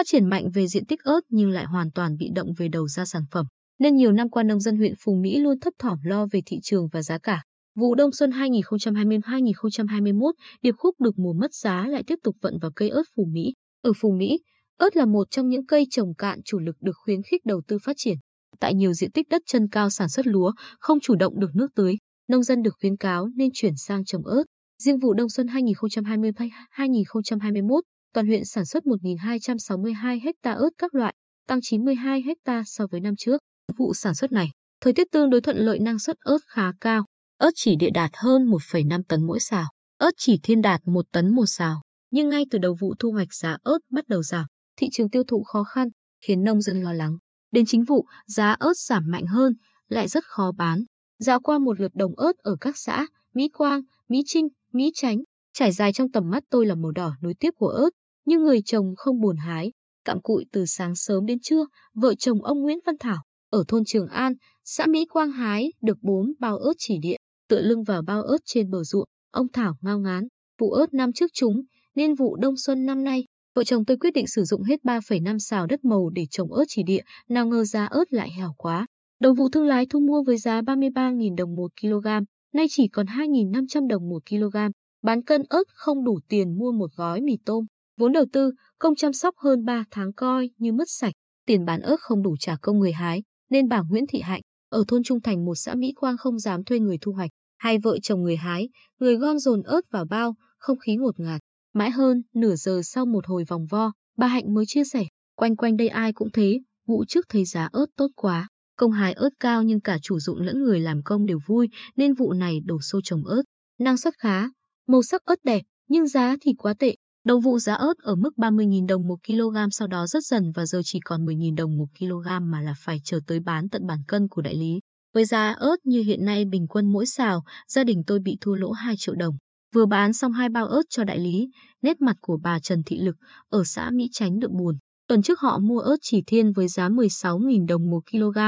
Phát triển mạnh về diện tích ớt nhưng lại hoàn toàn bị động về đầu ra sản phẩm, nên nhiều năm qua nông dân huyện Phú Mỹ luôn thấp thỏm lo về thị trường và giá cả. Vụ đông xuân 2020-2021, điệp khúc được mùa mất giá lại tiếp tục vận vào cây ớt Phú Mỹ. Ở Phú Mỹ, ớt là một trong những cây trồng cạn chủ lực được khuyến khích đầu tư phát triển. Tại nhiều diện tích đất chân cao sản xuất lúa, không chủ động được nước tưới, nông dân được khuyến cáo nên chuyển sang trồng ớt. Riêng vụ đông xuân 2020-2021, toàn huyện sản xuất 1.262 ha ớt các loại, tăng 92 ha so với năm trước. Vụ sản xuất này, thời tiết tương đối thuận lợi năng suất ớt khá cao. Ớt chỉ địa đạt hơn 1,5 tấn mỗi xào, ớt chỉ thiên đạt 1 tấn một xào. Nhưng ngay từ đầu vụ thu hoạch giá ớt bắt đầu giảm, thị trường tiêu thụ khó khăn, khiến nông dân lo lắng. Đến chính vụ, giá ớt giảm mạnh hơn, lại rất khó bán. Dạo qua một lượt đồng ớt ở các xã Mỹ Quang, Mỹ Trinh, Mỹ Chánh, trải dài trong tầm mắt tôi là màu đỏ nối tiếp của ớt, nhưng người chồng không buồn hái, cặm cụi từ sáng sớm đến trưa, vợ chồng ông Nguyễn Văn Thảo ở thôn Trường An, xã Mỹ Quang hái được bốn bao ớt chỉ địa, tựa lưng vào bao ớt trên bờ ruộng, ông Thảo ngao ngán, vụ ớt năm trước chúng, nên vụ đông xuân năm nay, vợ chồng tôi quyết định sử dụng hết 3,5 xào đất màu để trồng ớt chỉ địa, nào ngờ giá ớt lại hẻo quá. Đầu vụ thương lái thu mua với giá 33.000 đồng 1 kg, nay chỉ còn 2.500 đồng 1 kg. Bán cân ớt không đủ tiền mua một gói mì tôm. Vốn đầu tư, công chăm sóc hơn 3 tháng coi như mất sạch. Tiền bán ớt không đủ trả công người hái, nên bà Nguyễn Thị Hạnh, ở thôn Trung Thành một xã Mỹ Quang không dám thuê người thu hoạch. Hai vợ chồng người hái, người gom dồn ớt vào bao, không khí ngột ngạt. Mãi hơn, nửa giờ sau một hồi vòng vo, bà Hạnh mới chia sẻ, quanh quanh đây ai cũng thế, vụ trước thấy giá ớt tốt quá. Công hái ớt cao nhưng cả chủ dụng lẫn người làm công đều vui, nên vụ này đổ xô trồng ớt. Năng suất khá, màu sắc ớt đẹp, nhưng giá thì quá tệ. Đầu vụ giá ớt ở mức 30.000 đồng 1 kg sau đó rất dần và giờ chỉ còn 10.000 đồng 1 kg mà là phải chờ tới bán tận bản cân của đại lý. Với giá ớt như hiện nay bình quân mỗi xào, gia đình tôi bị thua lỗ 2 triệu đồng. Vừa bán xong hai bao ớt cho đại lý, nét mặt của bà Trần Thị Lực ở xã Mỹ Chánh được buồn. Tuần trước họ mua ớt chỉ thiên với giá 16.000 đồng 1 kg,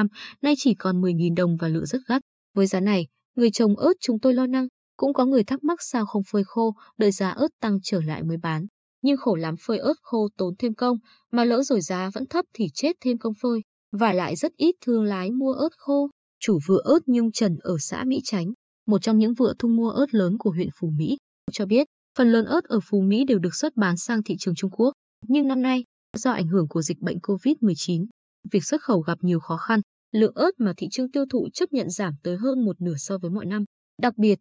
nay chỉ còn 10.000 đồng và lựa rất gắt. Với giá này, người trồng ớt chúng tôi lo năng, cũng có người thắc mắc sao không phơi khô, đợi giá ớt tăng trở lại mới bán. Nhưng khổ lắm phơi ớt khô tốn thêm công, mà lỡ rồi giá vẫn thấp thì chết thêm công phơi. Và lại rất ít thương lái mua ớt khô. Chủ vựa ớt Nhung Trần ở xã Mỹ Chánh, một trong những vựa thu mua ớt lớn của huyện Phú Mỹ, cho biết phần lớn ớt ở Phú Mỹ đều được xuất bán sang thị trường Trung Quốc. Nhưng năm nay, do ảnh hưởng của dịch bệnh COVID-19, việc xuất khẩu gặp nhiều khó khăn, lượng ớt mà thị trường tiêu thụ chấp nhận giảm tới hơn một nửa so với mọi năm. Đặc biệt,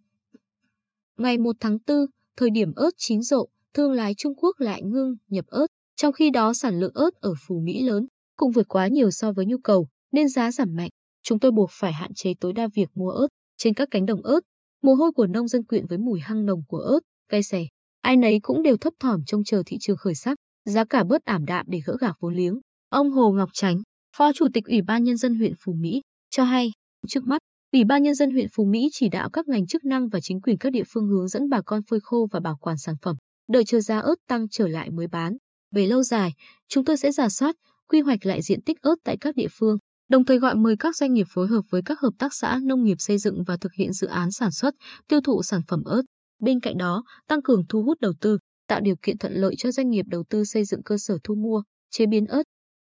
ngày 1 tháng 4, thời điểm ớt chín rộ, thương lái Trung Quốc lại ngưng nhập ớt, trong khi đó sản lượng ớt ở Phú Mỹ lớn, cũng vượt quá nhiều so với nhu cầu, nên giá giảm mạnh. Chúng tôi buộc phải hạn chế tối đa việc mua ớt trên các cánh đồng ớt. Mồ hôi của nông dân quyện với mùi hăng nồng của ớt, cay xè, Ai nấy cũng đều thấp thỏm trông chờ thị trường khởi sắc, giá cả bớt ảm đạm để gỡ gạc vốn liếng. Ông Hồ Ngọc Tránh, Phó Chủ tịch Ủy ban Nhân dân huyện Phú Mỹ, cho hay, trước mắt, Ủy ban Nhân dân huyện Phú Mỹ chỉ đạo các ngành chức năng và chính quyền các địa phương hướng dẫn bà con phơi khô và bảo quản sản phẩm, đợi chờ giá ớt tăng trở lại mới bán. Về lâu dài, chúng tôi sẽ giả soát, quy hoạch lại diện tích ớt tại các địa phương, đồng thời gọi mời các doanh nghiệp phối hợp với các hợp tác xã nông nghiệp xây dựng và thực hiện dự án sản xuất, tiêu thụ sản phẩm ớt. Bên cạnh đó, tăng cường thu hút đầu tư, tạo điều kiện thuận lợi cho doanh nghiệp đầu tư xây dựng cơ sở thu mua, chế biến ớt,